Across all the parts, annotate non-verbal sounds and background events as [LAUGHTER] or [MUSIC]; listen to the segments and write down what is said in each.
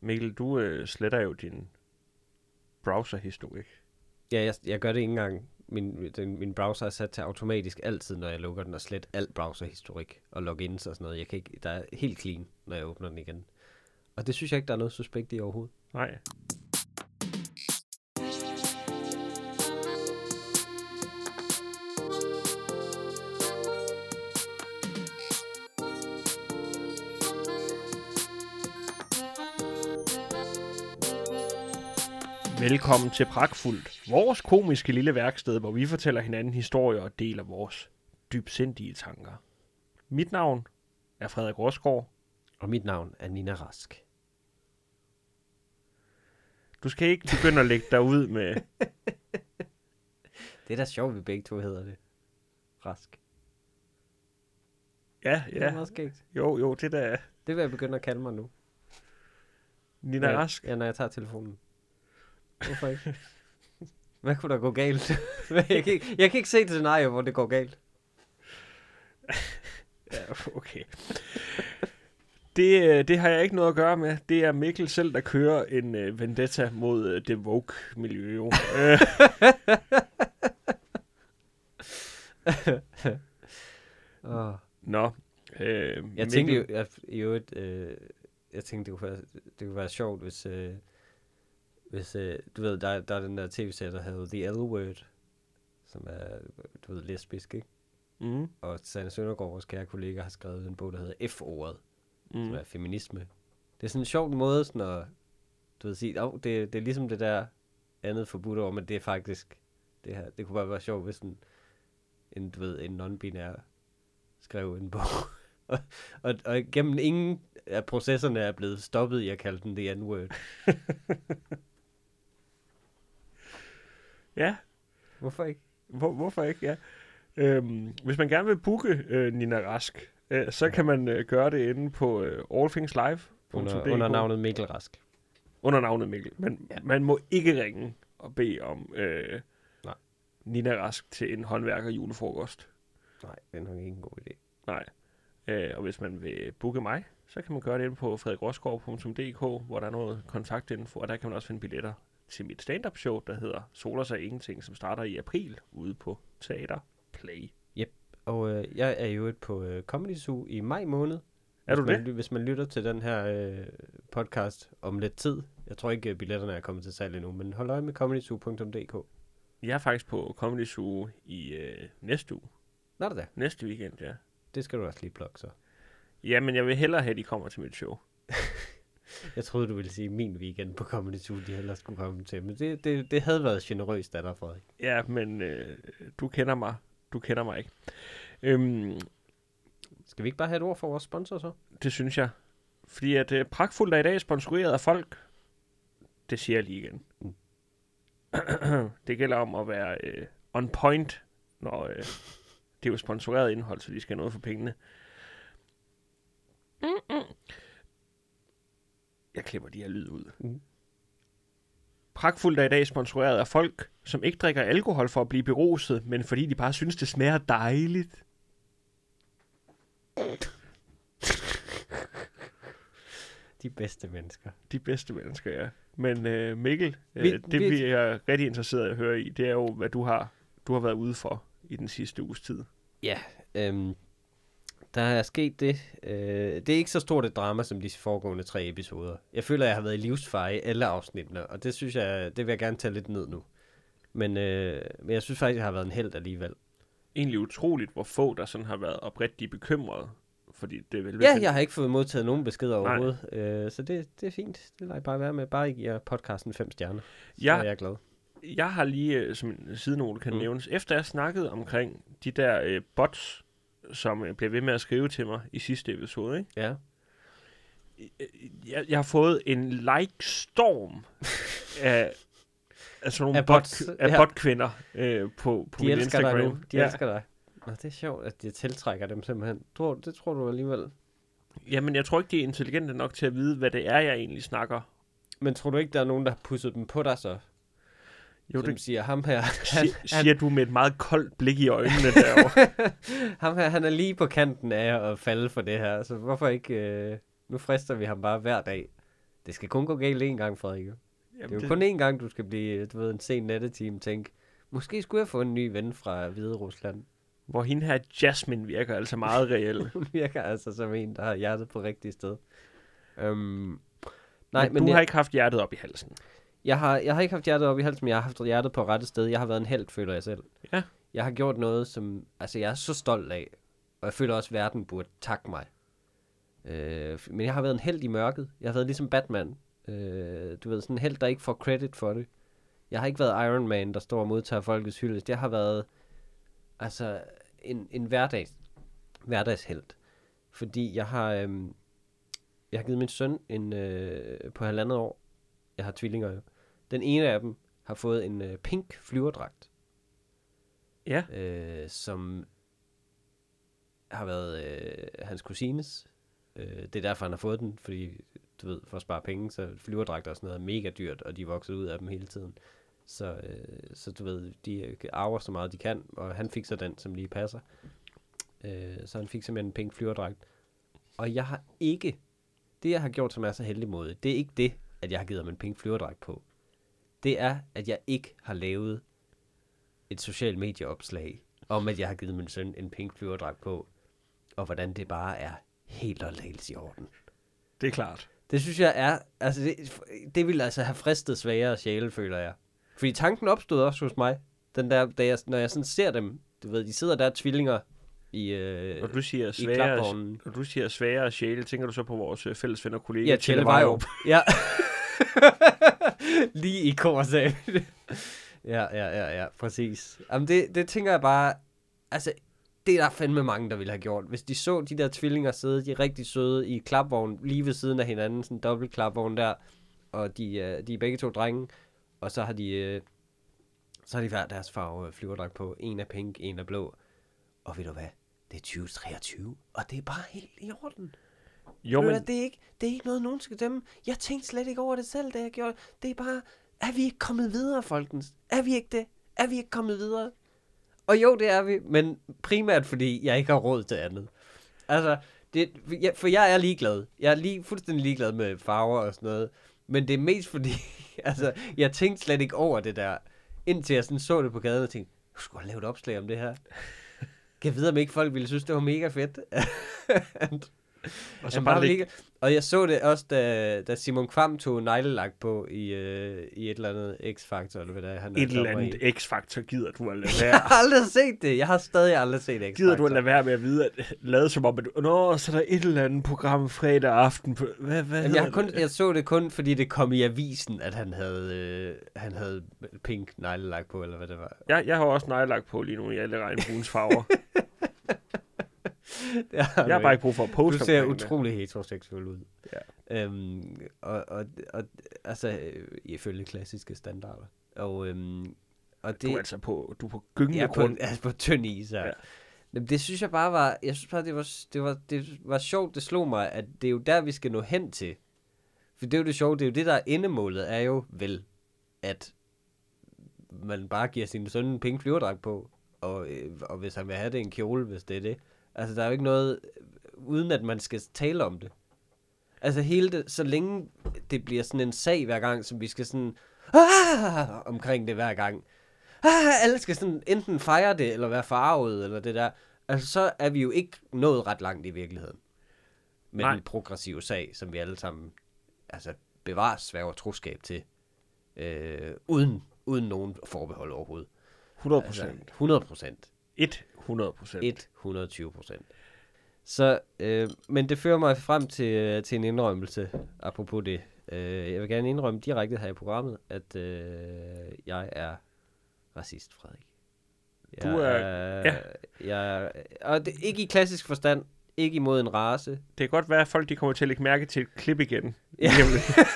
Mikkel, du øh, sletter jo din browserhistorik. Ja, jeg, jeg gør det ikke engang. Min, den, min browser er sat til automatisk altid, når jeg lukker den, og slet alt browserhistorik og logins og sådan noget. Jeg kan ikke, der er helt clean, når jeg åbner den igen. Og det synes jeg ikke, der er noget suspekt i overhovedet. Nej. Velkommen til Pragtfuldt, vores komiske lille værksted, hvor vi fortæller hinanden historier og deler vores dybsindige tanker. Mit navn er Frederik Rosgaard. Og mit navn er Nina Rask. Du skal ikke begynde at lægge dig ud med... [LAUGHS] Det er da sjovt, vi begge to hedder det. Rask. Ja, Det er ja. meget skægt. Jo, jo, det der Det vil jeg begynde at kalde mig nu. Nina ja, Rask. Ja, når jeg tager telefonen. Hvorfor ikke? [LAUGHS] Hvad kunne der gå galt? [LAUGHS] jeg, kan ikke, jeg kan ikke se et scenarie, hvor det går galt. [LAUGHS] Ja, okay. Det, øh, det har jeg ikke noget at gøre med. Det er Mikkel selv, der kører en uh, vendetta mod uh, det woke-miljø. Jo. Øh, Oh. Nå. Øh, Jeg Mikkel, tænkte jo, at, i øvrigt, øh, jeg tænkte, det kunne være, det kunne være sjovt, hvis, øh, hvis øh, du ved, der, der er den der tv-serie, der hedder The L Word, som er, du ved, lesbisk, ikke? Mm, Og Sanne Søndergaard, vores kære kollega, har skrevet en bog, der hedder F-ordet, mm. mm, som er feminisme. Det er sådan en sjov måde, sådan at, du ved, sige, oh, det, det er ligesom det der andet forbudt over, men det er faktisk, det her, det kunne bare være sjovt, hvis en, en du ved, en non-binær skrev en bog. [LAUGHS] og, og, og gennem ingen af processerne er blevet stoppet i at kalde den the N-word. [LAUGHS] ja, Hvorfor ikke? hvor, hvorfor ikke? Ja. Øhm, hvis man gerne vil booke øh, Nina Rask, øh, så kan man øh, gøre det inde på øh, allthingslive. Under, under navnet Mikkel Rask. under navnet Mikkel. Men ja. man må ikke ringe og bede om øh, Nej. Nina Rask til en håndværker julefrokost. Nej, det er nok ikke en god idé. Nej. Øh, og hvis man vil booke mig, så kan man gøre det inde på frederikroskov.dk, hvor der er noget kontaktinfo, og der kan man også finde billetter til mit stand-up show, der hedder Soler sig ingenting, som starter i april ude på Teater Play. Og øh, jeg er jo på øh, Comedy Zoo i maj måned. Er du hvis man, det? Hvis man lytter til den her øh, podcast om lidt tid. Jeg tror ikke, øh, billetterne er kommet til salg endnu, men hold øje med comedyzoo.dk. Jeg er faktisk på Comedy Zoo i øh, næste uge. Nå det da. Næste weekend, ja. Det skal du også lige plukke så. Ja, men jeg vil hellere have, at de kommer til mit show. [LAUGHS] Jeg troede, du ville sige min weekend på Comedy Zoo, de heller skulle komme til. Men det, det, det havde været generøst af dig, Frederik. Ja, men øh, du kender mig. Du kender mig ikke. Øhm, Skal vi ikke bare have et ord for vores sponsor så? det synes jeg. Fordi at øh, Pragtfuldt er i dag sponsoreret af folk. Det siger jeg lige igen. Mm. [CLEARS THROAT] det gælder om at være øh, on point, når øh, det er jo sponsoreret indhold, så de skal have noget for pengene. Jeg klipper de her lyd ud. Mm. Pragtfuldt er i dag sponsoreret af folk, som ikke drikker alkohol for at blive beruset, men fordi de bare synes, det smager dejligt. [LAUGHS] De bedste mennesker. De bedste mennesker, ja. Men øh, Mikkel, øh, Vi- det vi- vi er rigtig interesseret i at høre i, det er jo, hvad du har, du har været ude for i den sidste uges tid. Ja, øhm, der er sket det. Øh, det er ikke så stort et drama som de foregående tre episoder. Jeg føler, at jeg har været i livsfare i alle afsnittene, og det synes jeg, det vil jeg gerne tage lidt ned nu. Men, øh, men jeg synes faktisk, jeg har været en held alligevel. Egentlig utroligt, hvor få der sådan har været oprigtigt bekymrede. Fordi det er vel... Ja, jeg har ikke fået modtaget nogen beskeder overhovedet, øh, så det, det er fint. Det lader jeg bare være med. Bare I giver podcasten fem stjerner, så Ja. er jeg glad. Jeg har lige, øh, som en sidenote kan mm. nævnes, efter jeg snakkede omkring de der øh, bots, som øh, blev ved med at skrive til mig i sidste episode, ikke? Ja. Jeg, jeg har fået en like-storm [LAUGHS] af, af sådan nogle Af bot, bots, af ja. botkvinder øh, på, på De min Instagram. dig nu. De ja. elsker dig. Nå, det er sjovt, at det tiltrækker dem simpelthen. Tror, det tror du alligevel. Jamen, jeg tror ikke, de er intelligente nok til at vide, hvad det er, jeg egentlig snakker. Men tror du ikke, der er nogen, der har pusset dem på dig så? Jo, som det siger, ham her, han, siger, han, du med et meget koldt blik i øjnene derovre. [LAUGHS] ham her, han er lige på kanten af at falde for det her, så hvorfor ikke, øh, nu frister vi ham bare hver dag. Det skal kun gå galt én gang, Frederik. Jamen, Det er jo kun én gang, du skal blive, du ved, en sen nattetime tænke, måske skulle jeg få en ny ven fra Hvide Rusland. Hvor hende her Jasmine virker altså meget reel. [LAUGHS] Hun virker altså som en, der har hjertet på rigtigt sted. Øhm, nej, Nej, men, du jeg, har ikke haft hjertet op i halsen. Jeg, har, jeg har ikke haft hjertet op i halsen, men jeg har haft hjertet på rette sted. Jeg har været en held, føler jeg selv. Ja. Jeg har gjort noget, som altså, jeg er så stolt af. Og jeg føler også, at verden burde takke mig. Øh, men jeg har været en held i mørket. Jeg har været ligesom Batman. Øh, du ved, sådan en held, der ikke får credit for det. Jeg har ikke været Iron Man, der står og modtager folkets hyldest. Jeg har været altså en, en hverdags, hverdagshelt. Fordi jeg har, øhm, jeg har givet min søn en, øh, på halvandet år. Jeg har tvillinger jo. Den ene af dem har fået en øh, pink flyverdragt, Ja. øh, som har været øh, hans kusines. Øh, det er derfor, han har fået den, fordi du ved, for at spare penge, så flyverdragter og sådan noget er mega dyrt, og de vokser ud af dem hele tiden. Så, øh, så du ved, de øh, arver så meget de kan, og han fik så den, som lige passer. Øh, så han fik simpelthen en pink flyverdragt. Og jeg har ikke, det jeg har gjort, som er så heldig mod, det er ikke det, at jeg har givet ham en pink flyverdragt på. Det er, at jeg ikke har lavet et social medieopslag om, at jeg har givet min søn en pink flyverdragt på, og hvordan det bare er helt og i orden. Det er klart. Det synes jeg er, altså det, det ville altså have fristet svagere sjæle, føler jeg. Fordi tanken opstod også hos mig, den der, da jeg, når jeg sådan ser dem, du ved, de sidder der tvillinger i, øh, Når du siger svære, når du siger svære sjæle, tænker du så på vores øh, fælles ven og kollega, Ja, Tjelle Vejrup. Ja. [LAUGHS] Lige i korsagen. ja, ja, ja, ja, præcis. Jamen det, det tænker jeg bare, altså, det er der fandme mange, der ville have gjort. Hvis de så de der tvillinger sidde, de er rigtig søde i klapvogn, lige ved siden af hinanden, sådan en dobbelt klapvogn der, og de, øh, de er begge to drenge, og så har de, øh, så har de hver deres farve flyverdragt på. En er pink, en er blå. Og ved du hvad? Det er 2023, og det er bare helt i orden. Jo, Men... Det, er ikke, det er ikke noget, nogen skal dømme. Jeg tænkte slet ikke over det selv, da jeg gjorde det. Det er bare, er vi ikke kommet videre, folkens? Er vi ikke det? Er vi ikke kommet videre? Og jo, det er vi, men primært fordi, jeg ikke har råd til andet. Altså, det, for jeg er ligeglad. Jeg er lige, fuldstændig ligeglad med farver og sådan noget. Men det er mest fordi, [LAUGHS] altså, jeg tænkte slet ikke over det der, indtil jeg sådan så det på gaden og tænkte, skulle have lavet et opslag om det her. Kan jeg vide, om ikke folk ville synes, det var mega fedt? [LAUGHS] og så bare ligge. Og jeg så det også, da, da Simon Kvam tog neglelak på i, øh, i et eller andet X-Factor, eller hvad det er, han et eller dommer i. andet X-faktor gider du at lade [LAUGHS] Jeg være. har aldrig set det. Jeg har stadig aldrig set X-Factor. Gider du at lade være med at vide, at lade som om, at Nå, så er der et eller andet program fredag aften. På, hvad, hvad Jamen, jeg, har kun, det? jeg så det kun, fordi det kom i avisen, at han havde, øh, han havde pink neglelak på, eller hvad det var. Jeg, jeg har også nejlagt på lige nu i alle regnbuens farver. [LAUGHS] [LAUGHS] Jeg har du bare ikke brug for at Du poste ser omkring det. utrolig heteroseksuel ud. Ja. Øhm, og, og, og, altså, øh, ifølge klassiske standarder. Og, øhm, og det, Du er altså på, du er på gyngende Ja, på, grund. altså på tynd is, ja. Ja. Jamen, det synes jeg bare var, jeg synes bare, det var, det var, det var sjovt, det slog mig, at det er jo der, vi skal nå hen til. For det er jo det sjove, det er jo det, der er endemålet, er jo vel, at man bare giver sin søn en pink flyverdragt på, og, øh, og hvis han vil have det en kjole, hvis det er det. Altså, der er jo ikke noget, uden at man skal tale om det. Altså, hele det, så længe det bliver sådan en sag hver gang, som vi skal sådan, ah, omkring det hver gang, ah, alle skal sådan enten fejre det, eller være farvet, eller det der. Altså, så er vi jo ikke nået ret langt i virkeligheden. Med Nej. Nej. den progressive sag, som vi alle sammen altså, bevares sværger troskab til. Øh, uden, uden nogen forbehold overhovedet. 100 procent. Altså, 100 procent. 100 procent. 120 procent. Så, øh, men det fører mig frem til, øh, til en indrømmelse, apropos det. Øh, jeg vil gerne indrømme direkte her i programmet, at øh, jeg er racist, Frederik. Jeg Du er- ja. Jeg, og det, ikke i klassisk forstand, ikke imod en race. Det kan godt være, at folk de kommer til at lægge mærke til et klip igen. Ja.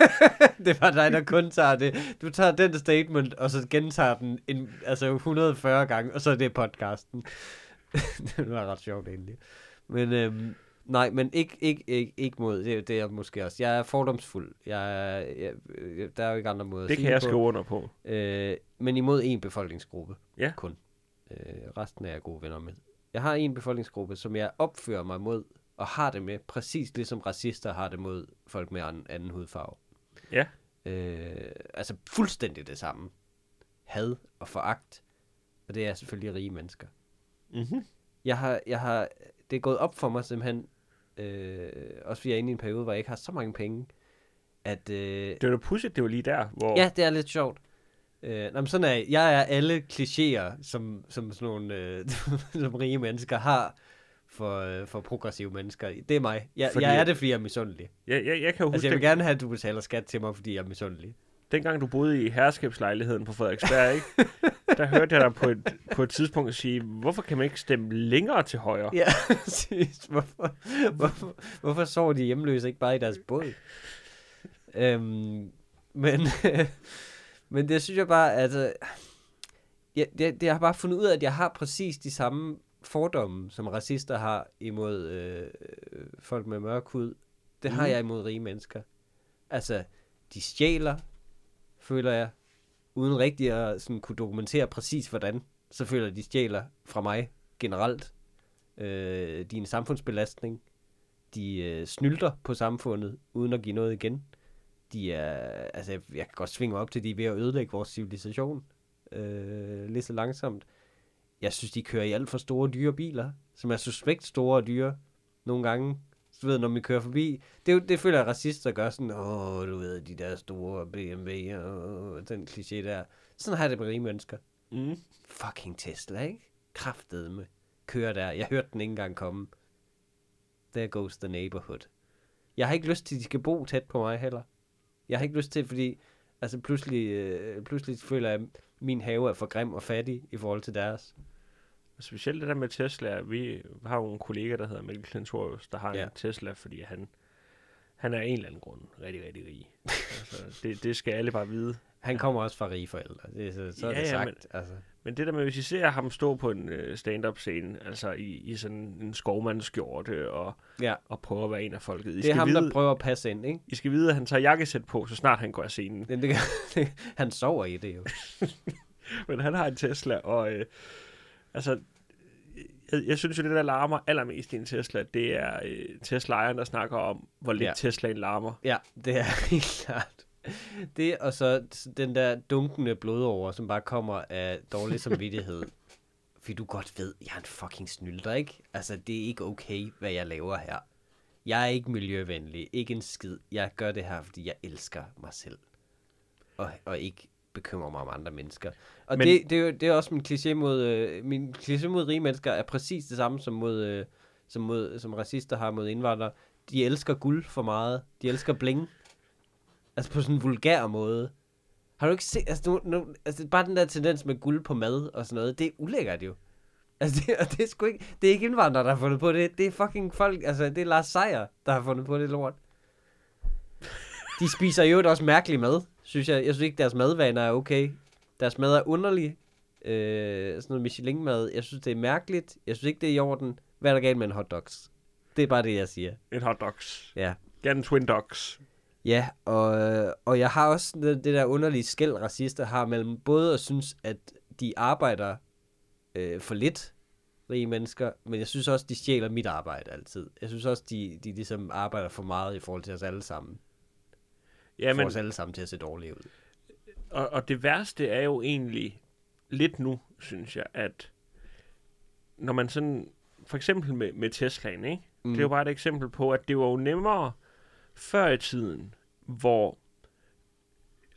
[LAUGHS] Det var dig, der kun tager det. Du tager den statement, og så gentager den en, altså 140 gange, og så er det podcasten. [LAUGHS] det var ret sjovt egentlig. Men øhm, nej, men ikke, ikke, ikke, ikke mod, det, det er jeg måske også. Jeg er fordomsfuld. Jeg, er- jeg, jeg, der er jo ikke andre måder at det sige kan jeg skrive under på. Øh, men imod en befolkningsgruppe. Ja. Kun. Øh, resten er jeg gode venner med. Jeg har en befolkningsgruppe, som jeg opfører mig mod, og har det med, præcis ligesom racister har det mod folk med an, anden hudfarve. Ja. Øh, altså fuldstændig det samme. Had og foragt. Og det er selvfølgelig rige mennesker. Mm-hmm. Jeg har, jeg har, det er gået op for mig simpelthen, øh, også fordi jeg er inde i en periode, hvor jeg ikke har så mange penge, at... Øh, Det var da pudsigt, det var lige der, hvor... Ja, det er lidt sjovt. Øh, men sådan er jeg. Jeg er alle klichéer, som, som sådan nogle øh, [LAUGHS] som rige mennesker har for, øh, for progressive mennesker. Det er mig. Jeg, Fordi- jeg er det, fordi jeg er misundelig. Jeg, jeg, jeg kan jo huske, Altså, jeg vil den, gerne have, at du betaler skat til mig, fordi jeg er misundelig. dengang du boede i herskabslejligheden på Frederiksberg, ikke? [LAUGHS] der hørte jeg dig på et, på et tidspunkt sige, hvorfor kan man ikke stemme længere til højre? Ja, [LAUGHS] præcis. Hvorfor, hvorfor, hvorfor sover de hjemløse ikke bare i deres båd? Øhm, men, [LAUGHS] men det synes jeg bare, at... øh, Ja, det, det, jeg har bare fundet ud af, at jeg har præcis de samme fordomme, som racister har imod øh, folk med mørk hud. Det har Mhm. jeg imod rige mennesker. Altså, de stjæler, føler jeg, uden rigtig at sådan, kunne dokumentere præcis hvordan. Så føler jeg, de stjæler fra mig generelt. Øh, de er en samfundsbelastning. De øh, snylter på samfundet, uden at give noget igen. De er, altså, jeg, jeg kan godt svinge mig op til, at de er ved at ødelægge vores civilisation. Øh, lige så langsomt. Jeg synes, de kører i alt for store dyre biler, som er suspekt store og dyre nogle gange. Du ved, når vi kører forbi, det, det føler jeg, racister gør sådan, åh, du ved, de der store BMW og den kliché der. Sådan har det med rige mennesker. Mm. Fucking Tesla, ikke? Kraftedeme. Kører der. Jeg hørte den ikke engang komme. There goes the neighborhood. Jeg har ikke lyst til, at de skal bo tæt på mig heller. Jeg har ikke lyst til, fordi altså pludselig, øh, pludselig føler jeg, at min have er for grim og fattig i forhold til deres. Specielt det der med Tesla. Vi har jo en kollega, der hedder Mikkel Klentorius, der har Ja. en Tesla, fordi han, han er af en eller anden grund rigtig, rigtig rig. [LAUGHS] altså, det, det skal alle bare vide. Han kommer også fra rige forældre. Det, er så, så er Ja, det ja, sagt. men- altså. Men det der med, hvis I ser ham stå på en øh, stand-up scene, altså i, i sådan en skovmandskjorte og, Ja, og prøve at være en af folket. I det er skal ham, vide, der prøver at passe ind, ikke? I skal vide, at han tager jakkesæt på, så snart han går af scenen. Men det, [LAUGHS] han sover i det jo. [LAUGHS] Men han har en Tesla, og øh, altså, jeg, jeg synes jo, det der larmer allermest i en Tesla, det er øh, Tesla-ejeren, der snakker om, hvor lidt Ja. Teslaen larmer. Ja, det er [LAUGHS] helt klart. Det, og så den der dunkende blodover, som bare kommer af dårlig samvittighed. [LAUGHS] Fordi du godt ved, jeg er en fucking snylder, ikke? Altså, det er ikke okay, hvad jeg laver her. Jeg er ikke miljøvenlig, ikke en skid. Jeg gør det her, fordi jeg elsker mig selv. Og, og ikke bekymrer mig om andre mennesker. Og Men... det, det, er jo, det er også min kliché mod, øh, min kliché mod rige mennesker er præcis det samme som mod, øh, som, mod, som racister har mod indvandrere. De elsker guld for meget. De elsker bling. Altså på sådan en vulgær måde. Har du ikke set, altså, nu, nu, altså bare den der tendens med guld på mad og sådan noget, det er ulækkert jo. Altså det, og det er sgu ikke, det er ikke indvandrere, der har fundet på det, det er fucking folk, altså det er Lars Seier, der har fundet på det lort. De spiser jo også mærkelig mad, synes jeg. Jeg synes ikke, deres madvaner er okay. Deres mad er underlig. Øh, sådan noget Michelin-mad. Jeg synes, det er mærkeligt. Jeg synes ikke, det er i orden. Hvad er der galt med en hotdogs? Det er bare det, jeg siger. En hot dogs. Ja. Gerne twin dogs. Ja, og, og jeg har også det, det der underlige skæld, racister har mellem både at synes, at de arbejder øh, for lidt, rige mennesker, men jeg synes også, de stjæler mit arbejde altid. Jeg synes også, de, de ligesom arbejder for meget i forhold til os alle sammen. Ja, Ja, får men, os alle sammen til at se dårlige ud. og, og det værste er jo egentlig lidt nu, synes jeg, at når man sådan, for eksempel med, med Teslaen, ikke? Mm. Det er jo bare et eksempel på, at det var jo nemmere før i tiden, hvor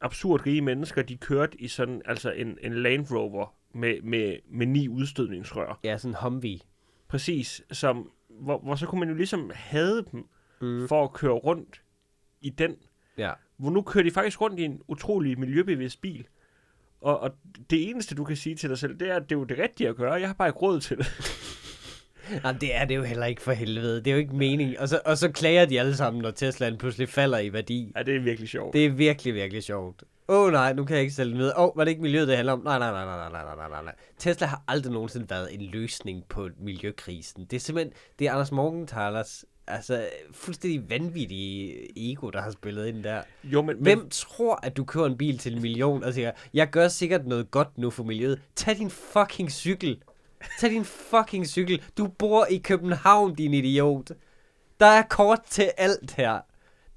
absurd rige mennesker, de kørte i sådan, altså en, en Land Rover med, med, med ni udstødningsrør. Ja, sådan en Humvee. Præcis, som, hvor, hvor så kunne man jo ligesom have dem Mm. for at køre rundt i den. Ja hvor nu kører de faktisk rundt i en utrolig miljøbevidst bil. Og, og det eneste, du kan sige til dig selv, det er, at det er jo det rigtige at gøre. Jeg har bare ikke råd til det. [LAUGHS] Jamen, det er det jo heller ikke for helvede. Det er jo ikke meningen. Og så, og så klager de alle sammen, når Teslaen pludselig falder i værdi. Ja, det er virkelig sjovt. Det er virkelig, virkelig sjovt. Åh oh, nej, nu kan jeg ikke sælge den videre. Åh, oh, var det ikke miljøet, det handler om? Nej, nej, nej, nej, nej, nej, nej, nej. Tesla har aldrig nogensinde været en løsning på miljøkrisen. Det er simpelthen, det er Anders Morgenthalers altså fuldstændig vanvittige ego, der har spillet ind der. Jo, men, men Hvem tror, at du kører en bil til en million og siger, jeg gør sikkert noget godt nu for miljøet. Tag din fucking cykel. Tag din fucking cykel. Du bor i København, din idiot. Der er kort til alt her.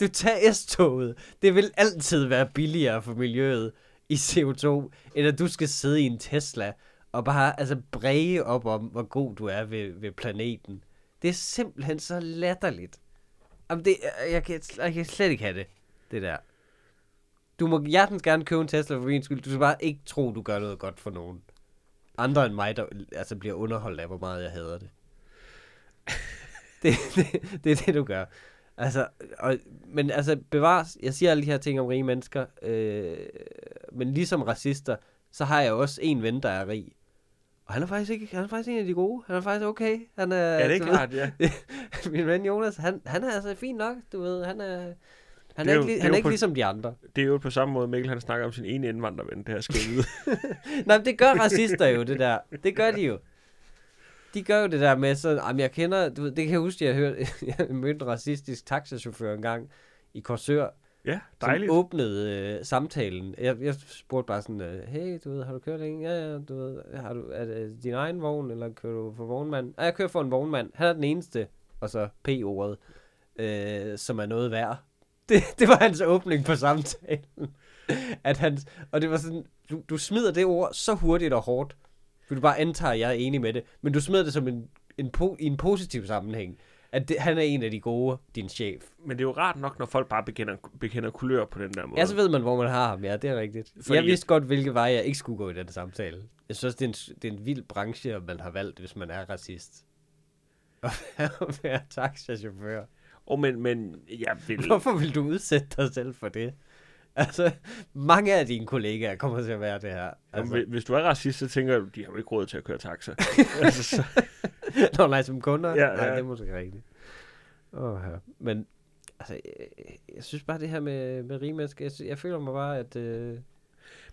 Du tager S-toget. Det vil altid være billigere for miljøet i CO2, end at du skal sidde i en Tesla og bare altså bræge op om, hvor god du er ved, ved planeten. Det er simpelthen så latterligt. Jamen det, jeg, kan, jeg kan slet ikke have det, det der. Du må hjertens gerne købe en Tesla for min skyld. Du skal bare ikke tro, du gør noget godt for nogen. Andre end mig, der altså, bliver underholdt af, hvor meget jeg hader det. [LAUGHS] det, det, det er det, du gør. Altså, og, men altså, bevares, jeg siger alle de her ting om rige mennesker, øh, men ligesom racister, så har jeg også en ven, der er rig. Og han er faktisk ikke, han er faktisk en af de gode. Han er faktisk okay. Han er, Ja, det er klart, ja. [LAUGHS] Min ven Jonas, han, han er altså fint nok, du ved. Han er, han Det er, er jo- ikke, han er ikke på- ligesom de andre. Det er jo på samme måde, Mikkel han snakker om sin ene indvandrerven, det her skal vide. [LAUGHS] Nej, men det gør racister jo, det der. Det gør de jo. De gør jo det der med sådan, jamen jeg kender, du ved, det kan jeg huske, jeg hørte, [LAUGHS] jeg mødte en racistisk taxachauffør en gang i Korsør, Ja, som dejligt. åbnede øh, samtalen. Jeg, jeg spurgte bare sådan, øh, hey, du ved, har du kørt længe? Ja, ja, du ved, har du, er det din egen vogn, eller kører du for vognmand? Nej, jeg kører for en vognmand. Han er den eneste, og så P-ordet, øh, som er noget værd. [LAUGHS] Det, det var hans åbning på samtalen. At han, og det var sådan, du, du smider det ord så hurtigt og hårdt, for du bare antager, at jeg er enig med det, men du smider det som en, en po, i en positiv sammenhæng. At det, han er en af de gode, din chef. Men det er jo rart nok, når folk bare bekender, bekender kulør på den der måde. Ja, så ved man, hvor man har ham. Ja, det er rigtigt. Fordi... Jeg vidste godt, hvilke veje jeg ikke skulle gå i den samtale. Jeg synes, det er en, det er en vild branche, man har valgt, hvis man er racist. [LAUGHS] At være, taxachauffør. Oh, men, men jeg vil... Hvorfor vil du udsætte dig selv for det? Altså, mange af dine kollegaer kommer til at være det her. Altså. Hvis, hvis du er racist, så tænker du, de har jo ikke råd til at køre taxa. [LAUGHS] altså, så, [LAUGHS] Nå, nej, som kunder? Ja, Nej, ja. det er måske rigtigt. Åh, ja. Men, altså, jeg, jeg synes bare, det her med, med rige mennesker, jeg, jeg føler mig bare, at... Øh,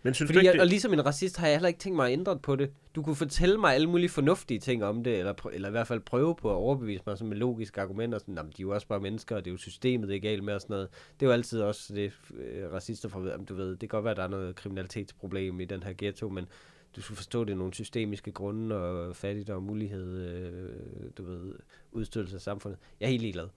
men synes Fordi du ikke, jeg, og det, ligesom en racist har jeg heller ikke tænkt mig at ændre på det. Du kunne fortælle mig alle mulige fornuftige ting om det, eller, prø- eller i hvert fald prøve på at overbevise mig sådan med logiske argumenter. Sådan, de er jo også bare mennesker, og det er jo systemet, det er galt med og sådan noget. Det er jo altid også det, øh, racister får ved, jamen, du ved, det kan godt være, at der er noget kriminalitetsproblem i den her ghetto, men du skal forstå, det er nogle systemiske grunde, og fattigdom, mulighed, øh, du ved, udstødelse af samfundet. Jeg er helt ligeglad.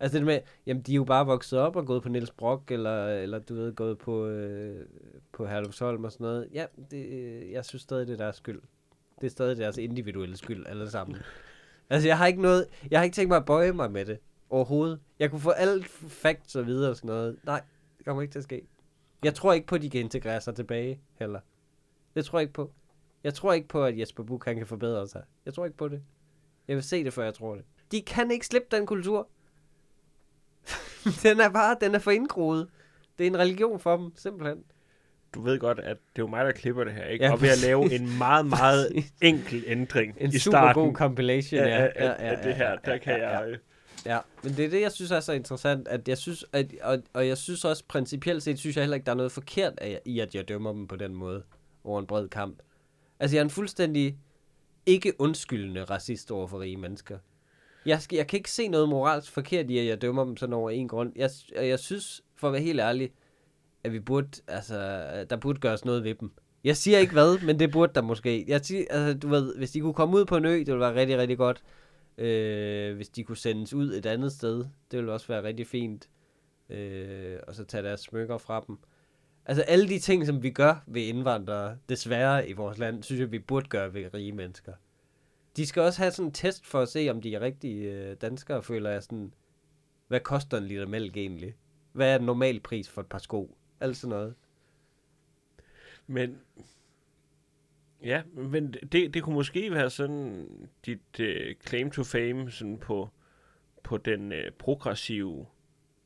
Altså det med, jamen de er jo bare vokset op og gået på Niels Brock, eller, eller du ved, gået på, øh, på Herlufsholm og sådan noget. Ja, det, øh, jeg synes stadig, det er deres skyld. Det er stadig deres individuelle skyld, alle sammen. [LAUGHS] Altså jeg har ikke noget, jeg har ikke tænkt mig at bøje mig med det overhovedet. Jeg kunne få alt facts og videre og sådan noget. Nej, det kommer ikke til at ske. Jeg tror ikke på, at de kan integrere sig tilbage heller. Det tror jeg ikke på. Jeg tror ikke på, at Jesper Buch han kan forbedre sig. Jeg tror ikke på det. Jeg vil se det, før jeg tror det. De kan ikke slippe den kultur. [LAUGHS] den er bare, den er for indgroet. Det er en religion for dem, simpelthen. du ved godt, at det er jo mig, der klipper det her, ikke? Ja, Ja, og ved at lave en meget, meget [LAUGHS] enkel ændring En i super starten god compilation, af, ja. af, af, af det her. Der kan ja, jeg... Ja, men det er det, jeg synes er så interessant, at jeg synes, at, og, og jeg synes også principielt set, synes jeg heller ikke, der er noget forkert af, i, at jeg dømmer dem på den måde over en bred kamp. Altså, jeg er en fuldstændig ikke undskyldende racist over for rige mennesker. Jeg, skal, jeg kan ikke se noget moralsk forkert i, at jeg dømmer dem sådan over en grund. Jeg, jeg synes, for at være helt ærlig, at vi burde, altså, der burde gøres noget ved dem. Jeg siger ikke hvad, men det burde der måske. Jeg siger, altså, du ved, hvis de kunne komme ud på en ø, det ville være rigtig, rigtig godt. Øh, hvis de kunne sendes ud et andet sted, det ville også være rigtig fint. Øh, og så tage deres smykker fra dem. Altså alle de ting, som vi gør ved indvandrere, desværre i vores land, synes jeg, vi burde gøre ved rige mennesker. De skal også have sådan en test for at se, om de er rigtige øh, danskere, føler jeg sådan. Hvad koster en liter mælk egentlig? Hvad er den normal pris for et par sko? Alt sådan noget. Men ja, men det, det kunne måske være sådan dit uh, claim to fame sådan på, på den uh, progressive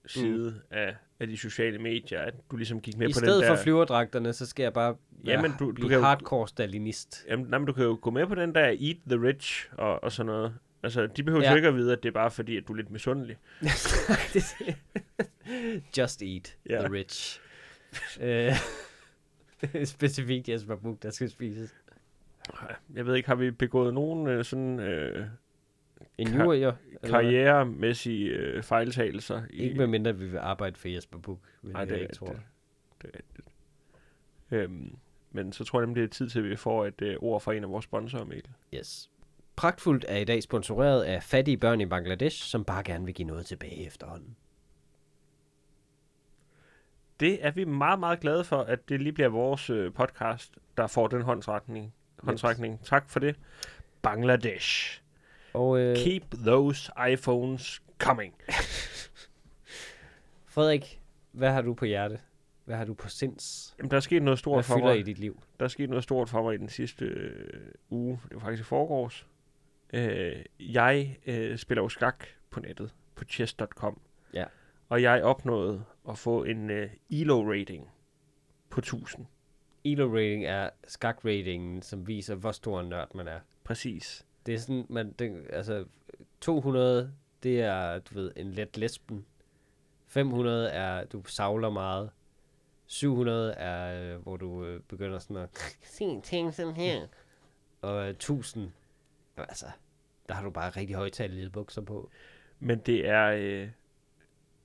side mm. af, af de sociale medier, at du ligesom gik med I på stedet den for der... flyverdragterne, så skal jeg bare være, Jamen, du- du blive kan jo- hardcore stalinist. Jamen, nej, men du kan jo gå med på den der eat the rich og, og sådan noget. Altså, de behøver Ja. ja. jo ikke at vide, at det er bare fordi, at du er lidt misundelig. [LAUGHS] Just eat Ja. the rich. Øh, [LAUGHS] Specifikt Jesper Buch, der skal spises. Jeg ved ikke, har vi begået nogen øh, sådan øh, En Ka- jurier? eller hvad? karrieremæssige øh, fejltagelser? I, Ikke med mindre, vi vil arbejde for Jesper Buch. Jeg det er ikke tror. det. Det er rigtigt. Øhm, men så tror jeg nemlig, det er tid til, at vi får et øh, ord fra en af vores sponsorer, Mikkel. Yes. Pragtfuldt er i dag sponsoreret af fattige børn i Bangladesh, som bare gerne vil give noget tilbage efterhånden. det er vi meget, meget glade for, at det lige bliver vores øh, podcast, der får den håndsretning. håndsrækning. Tak for det. Bangladesh. Og øh, Keep those iPhones coming. [LAUGHS] Frederik, hvad har du på hjerte? Hvad har du på sinds? Jamen, der er sket noget Hvad stort for fylder mig. i dit liv? Der er sket noget stort for mig i den sidste øh, uge. Det var faktisk i forgårs. Øh, jeg øh, spiller jo skak på nettet, på chess.com. Ja. Og jeg opnåede at få en øh, ELO-rating på 1000. ELO-rating er skak-ratingen, som viser, hvor stor en nørd man er. Præcis. Det er sådan, man, det, altså, 200, det er, du ved, en let lesben. 500 er, du savler meget. 700 er, øh, hvor du øh, begynder sådan at [LAUGHS] se ting sådan her. Og øh, 1000, altså, der har du bare rigtig højtalede bukser på. Men det er... Øh,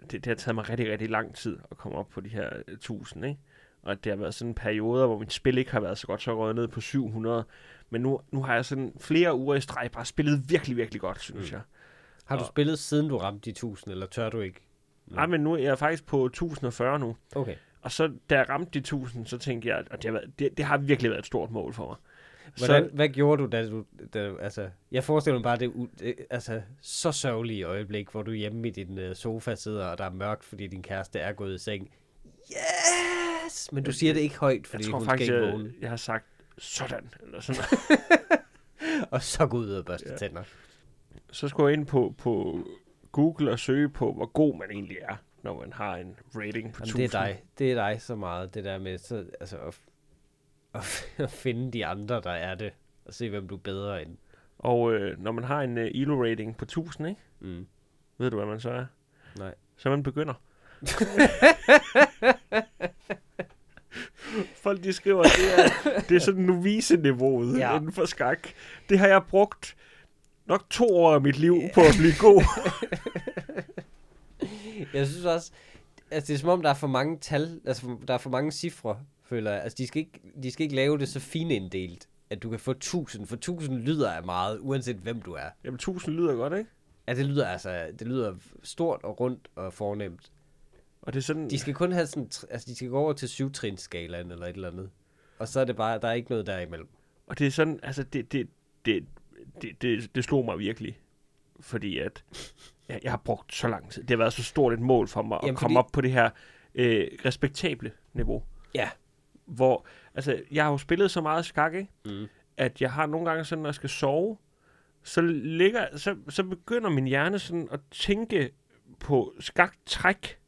det, det har taget mig rigtig, rigtig lang tid at komme op på de her øh, 1000, ikke? Og det har været sådan perioder, hvor mit spil ikke har været så godt, så røget ned på 700. Men nu, nu har jeg sådan flere uger i streg bare spillet virkelig, virkelig godt, synes Mm. jeg. Har du Og- spillet siden du ramte de 1000, eller tør du ikke? Nej, men nu er jeg faktisk på 1040 nu. Okay. Og så da jeg ramte de 1000, så tænkte jeg, at det har, været, det, det har virkelig været et stort mål for mig. Hvordan, Så, hvad gjorde du, da du, da, altså, jeg forestiller mig bare det, altså, så sørgelige øjeblik, hvor du hjemme i din uh, sofa sidder, og der er mørkt, fordi din kæreste er gået i seng. Yes! Men du siger det ikke højt, fordi jeg tror hun faktisk, skal ikke jeg, vågne. jeg har sagt sådan. Eller sådan. [LAUGHS] Og så gå ud og børste Ja. tænder. så skulle jeg ind på, på Google og søge på, hvor god man egentlig er, når man har en rating på Jamen, 1000. det er dig. Det er dig så meget, det der med så, altså, at, at, [LAUGHS] at finde de andre, der er det, og se, hvem du er bedre end. Og øh, når man har en øh, ELO-rating på 1000, ikke? Mm. ved du, hvad man så er? Nej. Så man begynder. [LAUGHS] Folk de skriver, at det er, det er sådan novice-niveauet ja. Inden for skak. Det har jeg brugt nok to år af mit liv på at blive god. [LAUGHS] Jeg synes også, altså det er som om, der er for mange tal, altså der er for mange cifre, føler jeg. Altså de skal ikke, de skal ikke lave det så fint inddelt, at du kan få 1000, for 1000 lyder af meget, uanset hvem du er. Jamen, 1000 lyder godt, ikke? Ja, det lyder altså, det lyder stort og rundt og fornemt. Og det er sådan... De skal kun have sådan, altså de skal gå over til syvtrinsskalaen eller et eller andet. Og så er det bare, der er ikke noget derimellem. Og det er sådan, altså, det, det, det, det, det, det slog mig virkelig. Fordi at jeg, jeg har brugt så lang tid. Det har været så stort et mål for mig at Jamen, komme fordi- op på det her øh, respektable niveau. Ja. Hvor, altså, jeg har jo spillet så meget skak, ikke? Mm. at jeg har nogle gange sådan, når jeg skal sove, så, ligger, så, så begynder min hjerne sådan at tænke på skaktræk.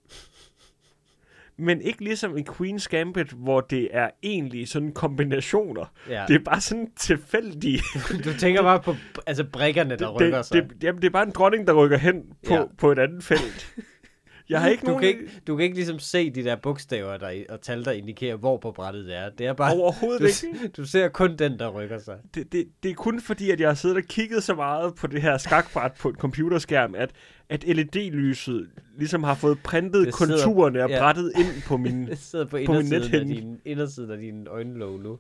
Men ikke ligesom i Queen's Gambit, hvor det er egentlig sådan kombinationer. Ja. Det er bare sådan tilfældige. [LAUGHS] Du tænker bare på altså brikkerne, der rykker det, sig. det, jamen, det er bare en dronning, der rykker hen på, ja. på et andet felt. [LAUGHS] Jeg har ikke du, nogen kan ikke, du kan ikke ligesom se de der bogstaver der, og tal, der indikerer, hvor på brættet det er. Det er bare, overhovedet du, ikke. du ser kun den, der rykker sig. det, det, det er kun fordi, at jeg har siddet og kigget så meget på det her skakbræt på en computerskærm, at, at LED-lyset ligesom har fået printet Det sidder- konturerne og ja. brættet ind på min... [LAUGHS] Det sidder på, På min indersiden, af nethinde. din, indersiden af din øjenlåg nu.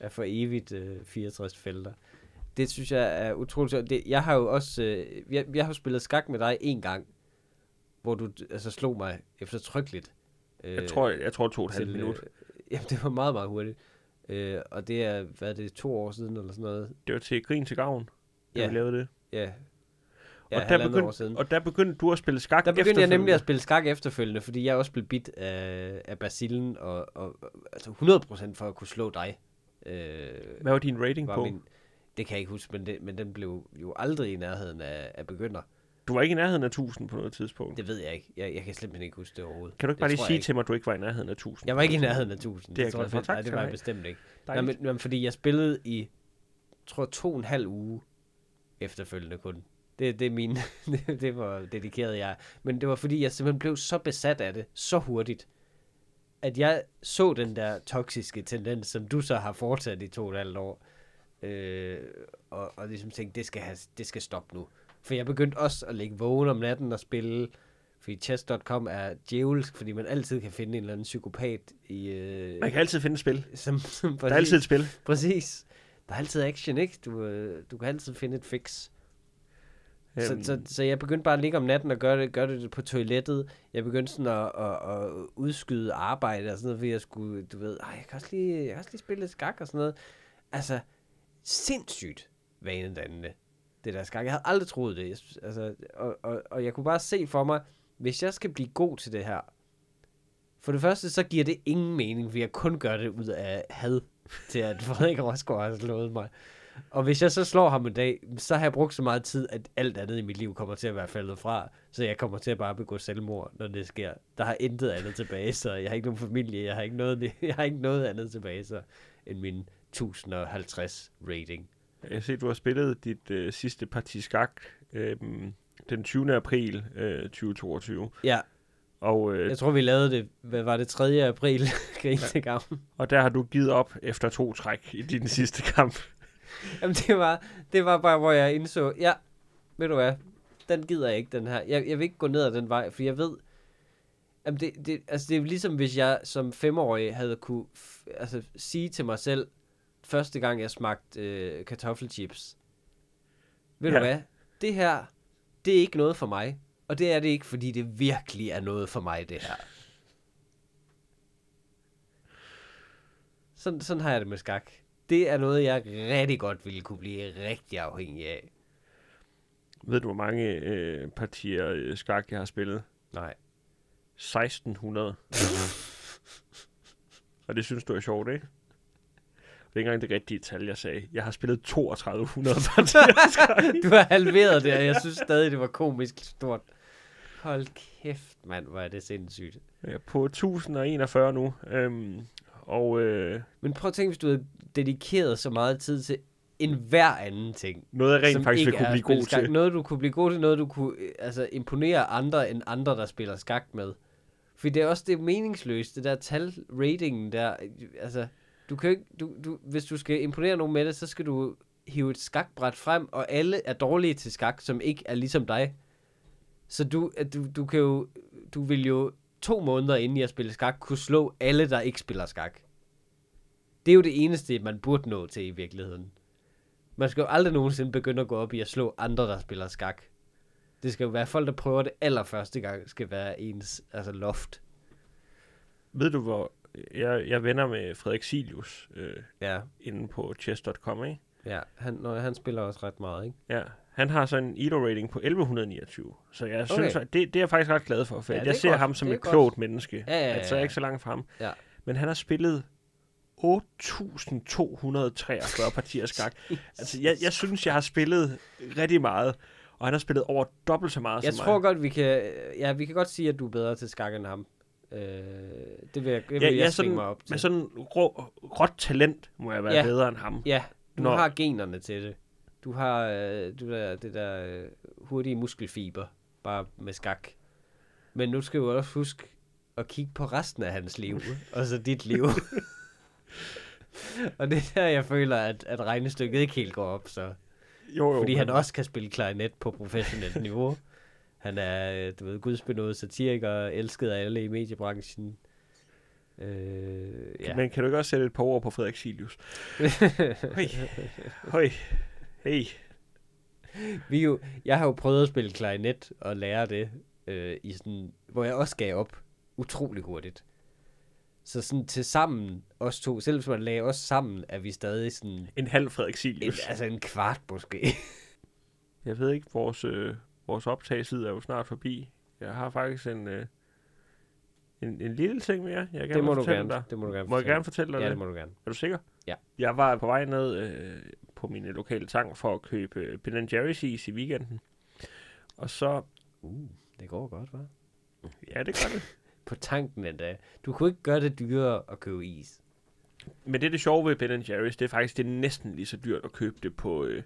Er for evigt øh, 64 felter. Det synes jeg er utroligt. Det, jeg har jo også... Øh, jeg, jeg har spillet skak med dig en gang, hvor du altså, slog mig eftertrykkeligt. Øh, Jeg tror, jeg tror to og et halvt minut. Øh, [LAUGHS] jamen, det var meget, meget hurtigt. Øh, og det er, hvad er det, to år siden eller sådan noget? Det var til grin til gavn, da Ja. vi lavede det. Ja. Ja, og, der begyndte, og der begyndte du at spille skak Der begyndte jeg nemlig at spille skak efterfølgende, fordi jeg også blev bit af, af Basillen, og, og, og altså 100% for at kunne slå dig. Øh, Hvad var din rating var på? min, det kan jeg ikke huske, men, det, men den blev jo aldrig i nærheden af, af begynder. Du var ikke i nærheden af 1000 på noget tidspunkt. Det ved jeg ikke. Jeg, jeg kan simpelthen ikke huske det overhovedet. Kan du ikke det bare lige jeg sige ikke. til mig, at du ikke var i nærheden af 1000? Jeg var ikke i nærheden af 1000. Det er jeg tror faktisk- Tak Nej, det var jeg bestemt ikke. Nej, men, men fordi jeg spillede i, tror to og en halv uge efterfølgende kun. Det, det er min, [LAUGHS] det, det var dedikeret jeg. Men det var fordi, jeg simpelthen blev så besat af det, så hurtigt, at jeg så den der toksiske tendens, som du så har fortsat i to og et halvt år, øh, og, og ligesom tænkte, det skal, have, det skal stoppe nu. For jeg begyndte også at ligge vågen om natten og spille, fordi chess.com er djævelsk, fordi man altid kan finde en eller anden psykopat i... Øh, Man kan altid finde et spil. som, som Der er altid et spil. Præcis. Der er altid action, ikke? Du, øh, du kan altid finde et fix. Så, så, så jeg begyndte bare at ligge om natten og gøre det, gøre det på toilettet. Jeg begyndte sådan at, at, at udskyde arbejde og sådan noget, fordi jeg skulle, du ved, jeg kan også lige, jeg kan også lige spille lidt skak og sådan noget. Altså, sindssygt vanedannende, det der skak. Jeg havde aldrig troet det. Jeg, altså, og, og, og jeg kunne bare se for mig, hvis jeg skal blive god til det her, for det første, så giver det ingen mening, for jeg kun gør det ud af had til, at [LAUGHS] Frederik Rosgaard har slået mig. Og hvis jeg så slår ham en dag, så har jeg brugt så meget tid, at alt andet i mit liv kommer til at være faldet fra. Så jeg kommer til at bare begå selvmord, når det sker. Der har intet andet tilbage, så jeg har ikke nogen familie, jeg har ikke noget, [LAUGHS] jeg har ikke noget andet tilbage, så end min 1050 rating. Jeg kan se, at du har spillet dit øh, sidste parti skak øh, den 20. april øh, 2022. Ja, Og, øh, jeg tror, vi lavede det, hvad var det, 3. april, [LAUGHS] grin til gavn. og der har du givet op efter to træk i din [LAUGHS] sidste kamp. Jamen, det var, det var bare, hvor jeg indså, ja, ved du hvad, den gider jeg ikke, den her. Jeg, jeg vil ikke gå ned ad den vej, for jeg ved, jamen det, det, altså det er ligesom, hvis jeg som femårig havde kunne altså, sige til mig selv, første gang jeg smagte øh, kartoffelchips, ved ja. Du hvad, det her, det er ikke noget for mig. Og det er det ikke, fordi det virkelig er noget for mig, det her. Sådan, sådan har jeg det med skak. Det er noget, jeg rigtig godt ville kunne blive rigtig afhængig af. Ved du, hvor mange øh, partier øh, skak jeg har spillet? Nej. 1600. [LAUGHS] og det synes du er sjovt, ikke? Det er ikke engang det rigtige tal, jeg sagde. Jeg har spillet 3200 [LAUGHS] partier skak. Du har halveret det, og jeg synes stadig, det var komisk stort. Hold kæft, mand, hvor er det sindssygt. Jeg er på 1041 nu. Øhm, og øh, Men prøv at tænke, hvis du havde dedikeret så meget tid til en hver anden ting. noget, jeg rent faktisk vil ikke kunne blive god skak. til. Noget, du kunne blive god til, noget, du kunne øh, altså, imponere andre end andre, der spiller skak med. For det er også det meningsløst, det der tal-ratingen der. Altså, du kan ikke, du, du, hvis du skal imponere nogen med det, så skal du hive et skakbræt frem, og alle er dårlige til skak, som ikke er ligesom dig. Så du, du, du kan jo, du vil jo to måneder inden jeg spiller skak, kunne slå alle, der ikke spiller skak. Det er jo det eneste, man burde nå til i virkeligheden. Man skal jo aldrig nogensinde begynde at gå op i at slå andre, der spiller skak. Det skal jo være folk, der prøver det allerførste gang, skal være ens altså loft. Ved du, hvor... Jeg, jeg venner med Frederik Silius øh, Ja, inde på chess.com, ikke? ja. Han, når han spiller også ret meget, ikke? Ja, han har så en ELO-rating på 1129. Så jeg Okay. synes, at det, det er jeg faktisk ret glad for, for Ja, ja, jeg er ser godt. ham som et godt. klogt menneske. Ja, ja, ja, Altså, jeg er ja. ikke så langt fra ham. Ja. Men han har spillet 8.243 partier skak. [LAUGHS] Altså, jeg, jeg synes, jeg har spillet rigtig meget, og han har spillet over dobbelt så meget Jeg som tror mig. godt, vi kan... Ja, vi kan godt sige, at du er bedre til skak end ham. Øh, det vil jeg, det vil Ja, jeg jeg sådan, mig op til. med sådan rå, råt talent, må jeg være ja. bedre end ham. Ja, du Når- har generne til det. Du har øh, du der, det der øh, hurtige muskelfiber, bare med skak. Men nu skal du også huske at kigge på resten af hans liv, [LAUGHS] og så dit liv. [LAUGHS] og det er der, jeg føler, at, at regnestykket ikke helt går op, så. Jo, jo, Fordi men- han også kan spille klarinet på professionelt niveau. Han er, øh, du ved, gudsbenået satiriker, elsket af alle i mediebranchen. Øh, ja. Men kan du ikke også sætte et par ord på Frederik Silius? [LAUGHS] Høj, høj, hey. Vi jo, jeg har jo prøvet at spille klarinet og lære det, øh, i sådan, hvor jeg også gav op utrolig hurtigt. Så sådan til sammen, os to, selv hvis man lagde os sammen, er vi stadig sådan, En halv Frederik en, Silius. altså en kvart måske. Jeg ved ikke, vores, øh, vores optagelsid er jo snart forbi. Jeg har faktisk en, øh, en, en lille ting mere, jeg gerne det vil må du gerne. dig. Det må du gerne Må jeg gerne fortælle dig Ja, det? det må du gerne. Er du sikker? Ja. Jeg var på vej ned øh, på min lokale tank for at købe øh, Ben Jerry's is i weekenden. Og så, Uh, det går godt, hva'? ja, det gør det. [LAUGHS] På tanken endda. Du kunne ikke gøre det dyrere at købe is. Men det er det sjove ved Ben Jerry's, det er faktisk det er næsten lige så dyrt at købe det på, øh,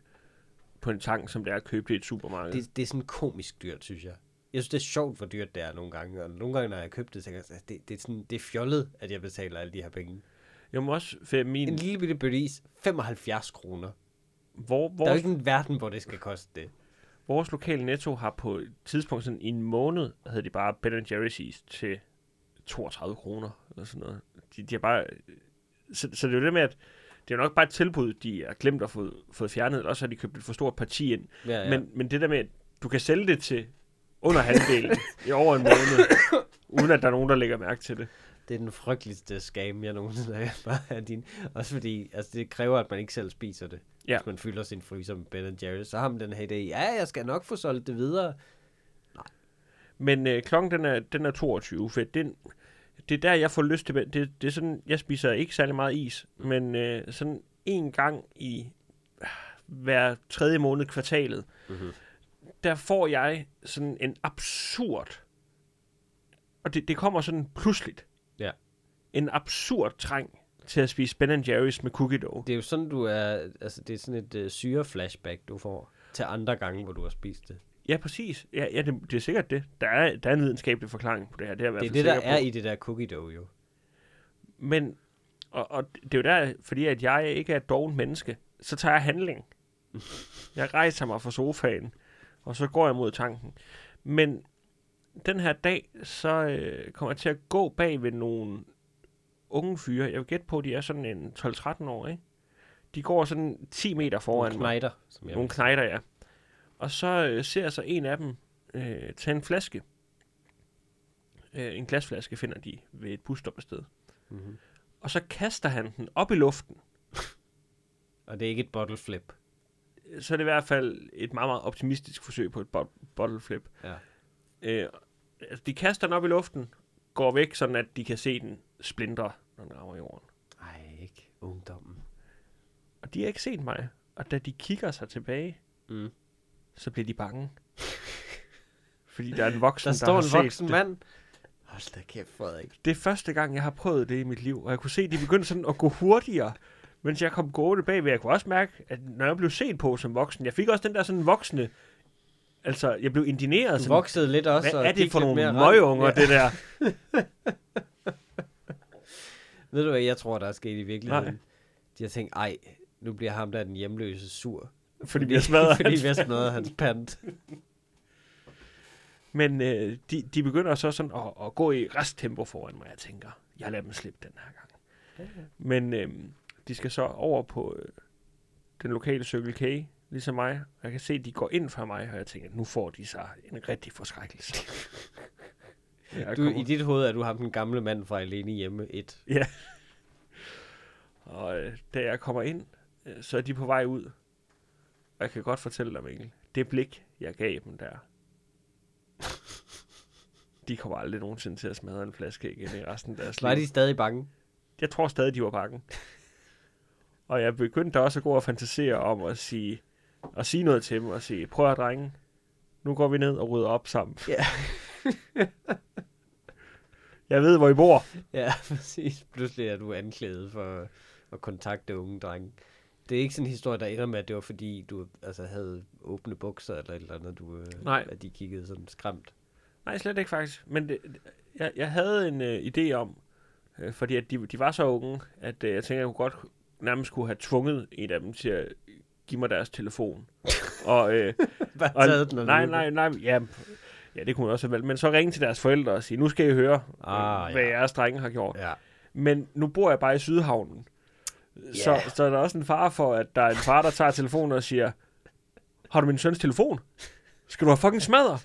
på en tank, som det er at købe det i et supermarked. Det, det er sådan komisk dyrt, synes jeg. Jeg synes, det er sjovt, hvor dyrt det er nogle gange. Og nogle gange, når jeg købte det, tænker jeg, at det, det, er sådan, det er fjollet, at jeg betaler alle de her penge. Jeg må også, for min, En lille bitte bøtte is, 75 kroner. hvor, Der er jo ikke en verden, hvor det skal koste det. vores lokale netto har på et tidspunkt sådan i en måned, havde de bare Ben Jerry's is til 32 kroner, eller sådan noget. De, de har bare, så, så det er jo det med, at det er jo nok bare et tilbud, de har glemt at få, fået fjernet, eller også har de købt et for stort parti ind. Ja, ja. Men, men det der med, at du kan sælge det til under halvdelen i over en måned, uden at der er nogen, der lægger mærke til det. Det er den frygteligste scam, jeg nogensinde har bare af din. Også fordi, altså det kræver, at man ikke selv spiser det. Ja. Hvis man fylder sin fryser med Ben Jerry's, så har man den her idé, ja, jeg skal nok få solgt det videre. Men øh, klokken, den er, den er 22, for den, det er der, jeg får lyst til, det, det er sådan, jeg spiser ikke særlig meget is, men øh, sådan en gang i øh, hver tredje måned kvartalet, Mm-hmm. der får jeg sådan en absurd, og det, det kommer sådan pludseligt, Ja. en absurd træng til at spise Ben Jerry's med cookie dough. Det er jo sådan, du er, altså det er sådan et uh, syre-flashback, du får til andre gange, hvor du har spist det. Ja, præcis. Ja, ja det, det er sikkert det. Der er, der er en videnskabelig forklaring på det her. Det er, Det er det, der sikker er på. i det der cookie dough jo. Men, og, og det er jo der, fordi at jeg ikke er et dovent menneske, så tager jeg handling. Jeg rejser mig fra sofaen, og så går jeg mod tanken. Men den her dag, så øh, kommer jeg til at gå bag ved nogle unge fyre. Jeg vil gætte på, at de er sådan en 12-13 år, ikke? De går sådan 10 meter foran Nogle mig. knejder, som jeg Nogle knejder, ja. Og så øh, ser jeg så en af dem øh, tage en flaske. Øh, en glasflaske finder de ved et busstoppested. Mhm. Og så kaster han den op i luften. Og det er ikke et bottle flip. Så er det i hvert fald et meget, meget optimistisk forsøg på et bot- bottle flip. Ja. Øh, altså, de kaster den op i luften, går væk, sådan at de kan se den splindre, når den rammer jorden. Ej, ikke ungdommen. Og de har ikke set mig. Og da de kigger sig tilbage, Mm. Så bliver de bange. [LAUGHS] Fordi der er en voksen, Der står har en set voksen det. mand. Hold da kæft, Frederik. Det er første gang, jeg har prøvet det i mit liv, og jeg kunne se, at de begyndte sådan at gå hurtigere, mens jeg kom gående bagved. Jeg kunne også mærke, at når jeg blev set på som voksen, jeg fik også den der sådan voksne, altså jeg blev indineret. Du Sådan, voksede lidt også. hvad og er det for nogle mere møgeunger, rand. det der? [LAUGHS] Ved du hvad jeg tror, der er sket i virkeligheden? Nej. De har tænkt, ej, nu bliver ham der den hjemløse sur. Fordi vi [LAUGHS] har smadret Fordi vi har smadret hans pant. Men øh, de, de begynder så sådan at, at gå i resttempo foran mig. Jeg tænker, jeg lader dem slippe den her gang. Men øh, de skal så over på øh, den lokale Circle K, ligesom mig. Jeg kan se, at de går ind for mig, og jeg tænker, nu får de sig en rigtig forskrækkelse. [LAUGHS] jeg Du, kommer- I dit hoved er du ham den gamle mand fra Alene Hjemme 1. Og øh, da jeg kommer ind, øh, så er de på vej ud. Og jeg kan godt fortælle dig, Mikkel, det blik, jeg gav dem der, [LAUGHS] de kommer aldrig nogensinde til at smadre en flaske igen i resten af deres Var liv. de stadig bange? Jeg tror stadig, de var bange. [LAUGHS] Og jeg begyndte også at gå og fantasere om at sige, at sige noget til dem og sige, prøv at drenge, nu går vi ned og rydder op sammen. Ja. [LAUGHS] jeg ved, hvor I bor. Ja, præcis. Pludselig er du anklaget for at kontakte unge drenge. Det er ikke sådan en historie, der ender med, at det var fordi, du altså, havde åbne bukser eller et eller andet, du, øh, Nej. at de kiggede sådan skræmt. Nej, slet ikke faktisk. Men det, jeg, jeg havde en øh, idé om, øh, fordi at de, de var så unge, at øh, jeg tænker, jeg kunne godt nærmest kunne have tvunget en af dem til at give mig deres telefon. [LAUGHS] og, øh, Bare og, taget den og nej, nej, nej, ja, ja, det kunne man også have valgt. Men så ringe til deres forældre og sige, nu skal I høre, Ah, øh, hvad ja. jeres drenge har gjort. Ja. Men nu bor jeg bare i Sydhavnen. Så, Ja. så er der også en far for, at der er en far, der tager telefonen og siger, har du min søns telefon? Skal du have fucking smadre?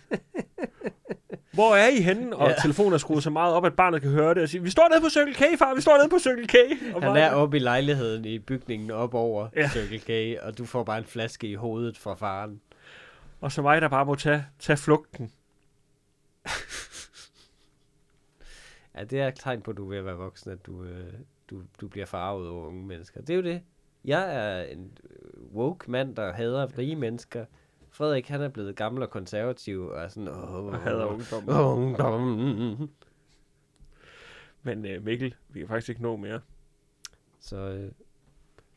Hvor er I henne? Og Ja. telefonen er skruet så meget op, at barnet kan høre det og sige, vi står nede på Circle K, far, vi står nede på Circle K. Og Han er oppe i lejligheden i bygningen op over ja. Circle K, og du får bare en flaske i hovedet fra faren. Og så mig, der bare må tage, tage flugten. Ja, det er et tegn på, at du er ved at være voksen, at du, øh, du, du bliver farvet over unge mennesker. Det er jo det. Jeg er en øh, woke mand, der hader rige mennesker. Frederik, han er blevet gammel og konservativ, og er sådan, åh, Og hader ungdom. ungdom. Men øh, Mikkel, vi kan faktisk ikke nå mere. Så øh,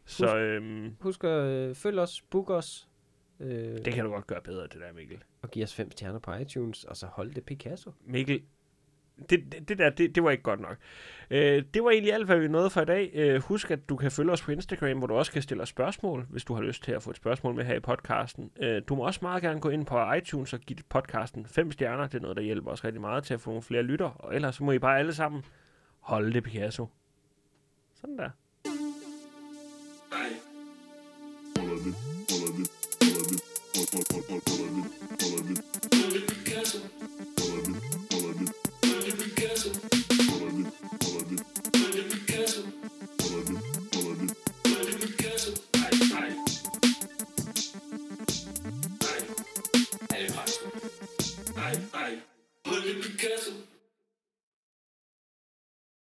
Så øhm, husk at øh, følg os, book os, øh, det kan du godt gøre bedre, det der, Mikkel. og give os fem stjerner på iTunes, og så hold det Picasso. Mikkel, det, det, det der, det, det var ikke godt nok. Øh, det var egentlig alt, hvad vi nåede for i dag. Øh, husk, at du kan følge os på Instagram, hvor du også kan stille os spørgsmål, hvis du har lyst til at få et spørgsmål med her i podcasten. Øh, du må også meget gerne gå ind på iTunes og give podcasten fem stjerner. Det er noget, der hjælper os rigtig meget til at få nogle flere lytter. Og ellers så må I bare alle sammen holde det Picasso. Sådan der. Follow the, follow the, follow the, follow Ej, ej. Hold det Picasso.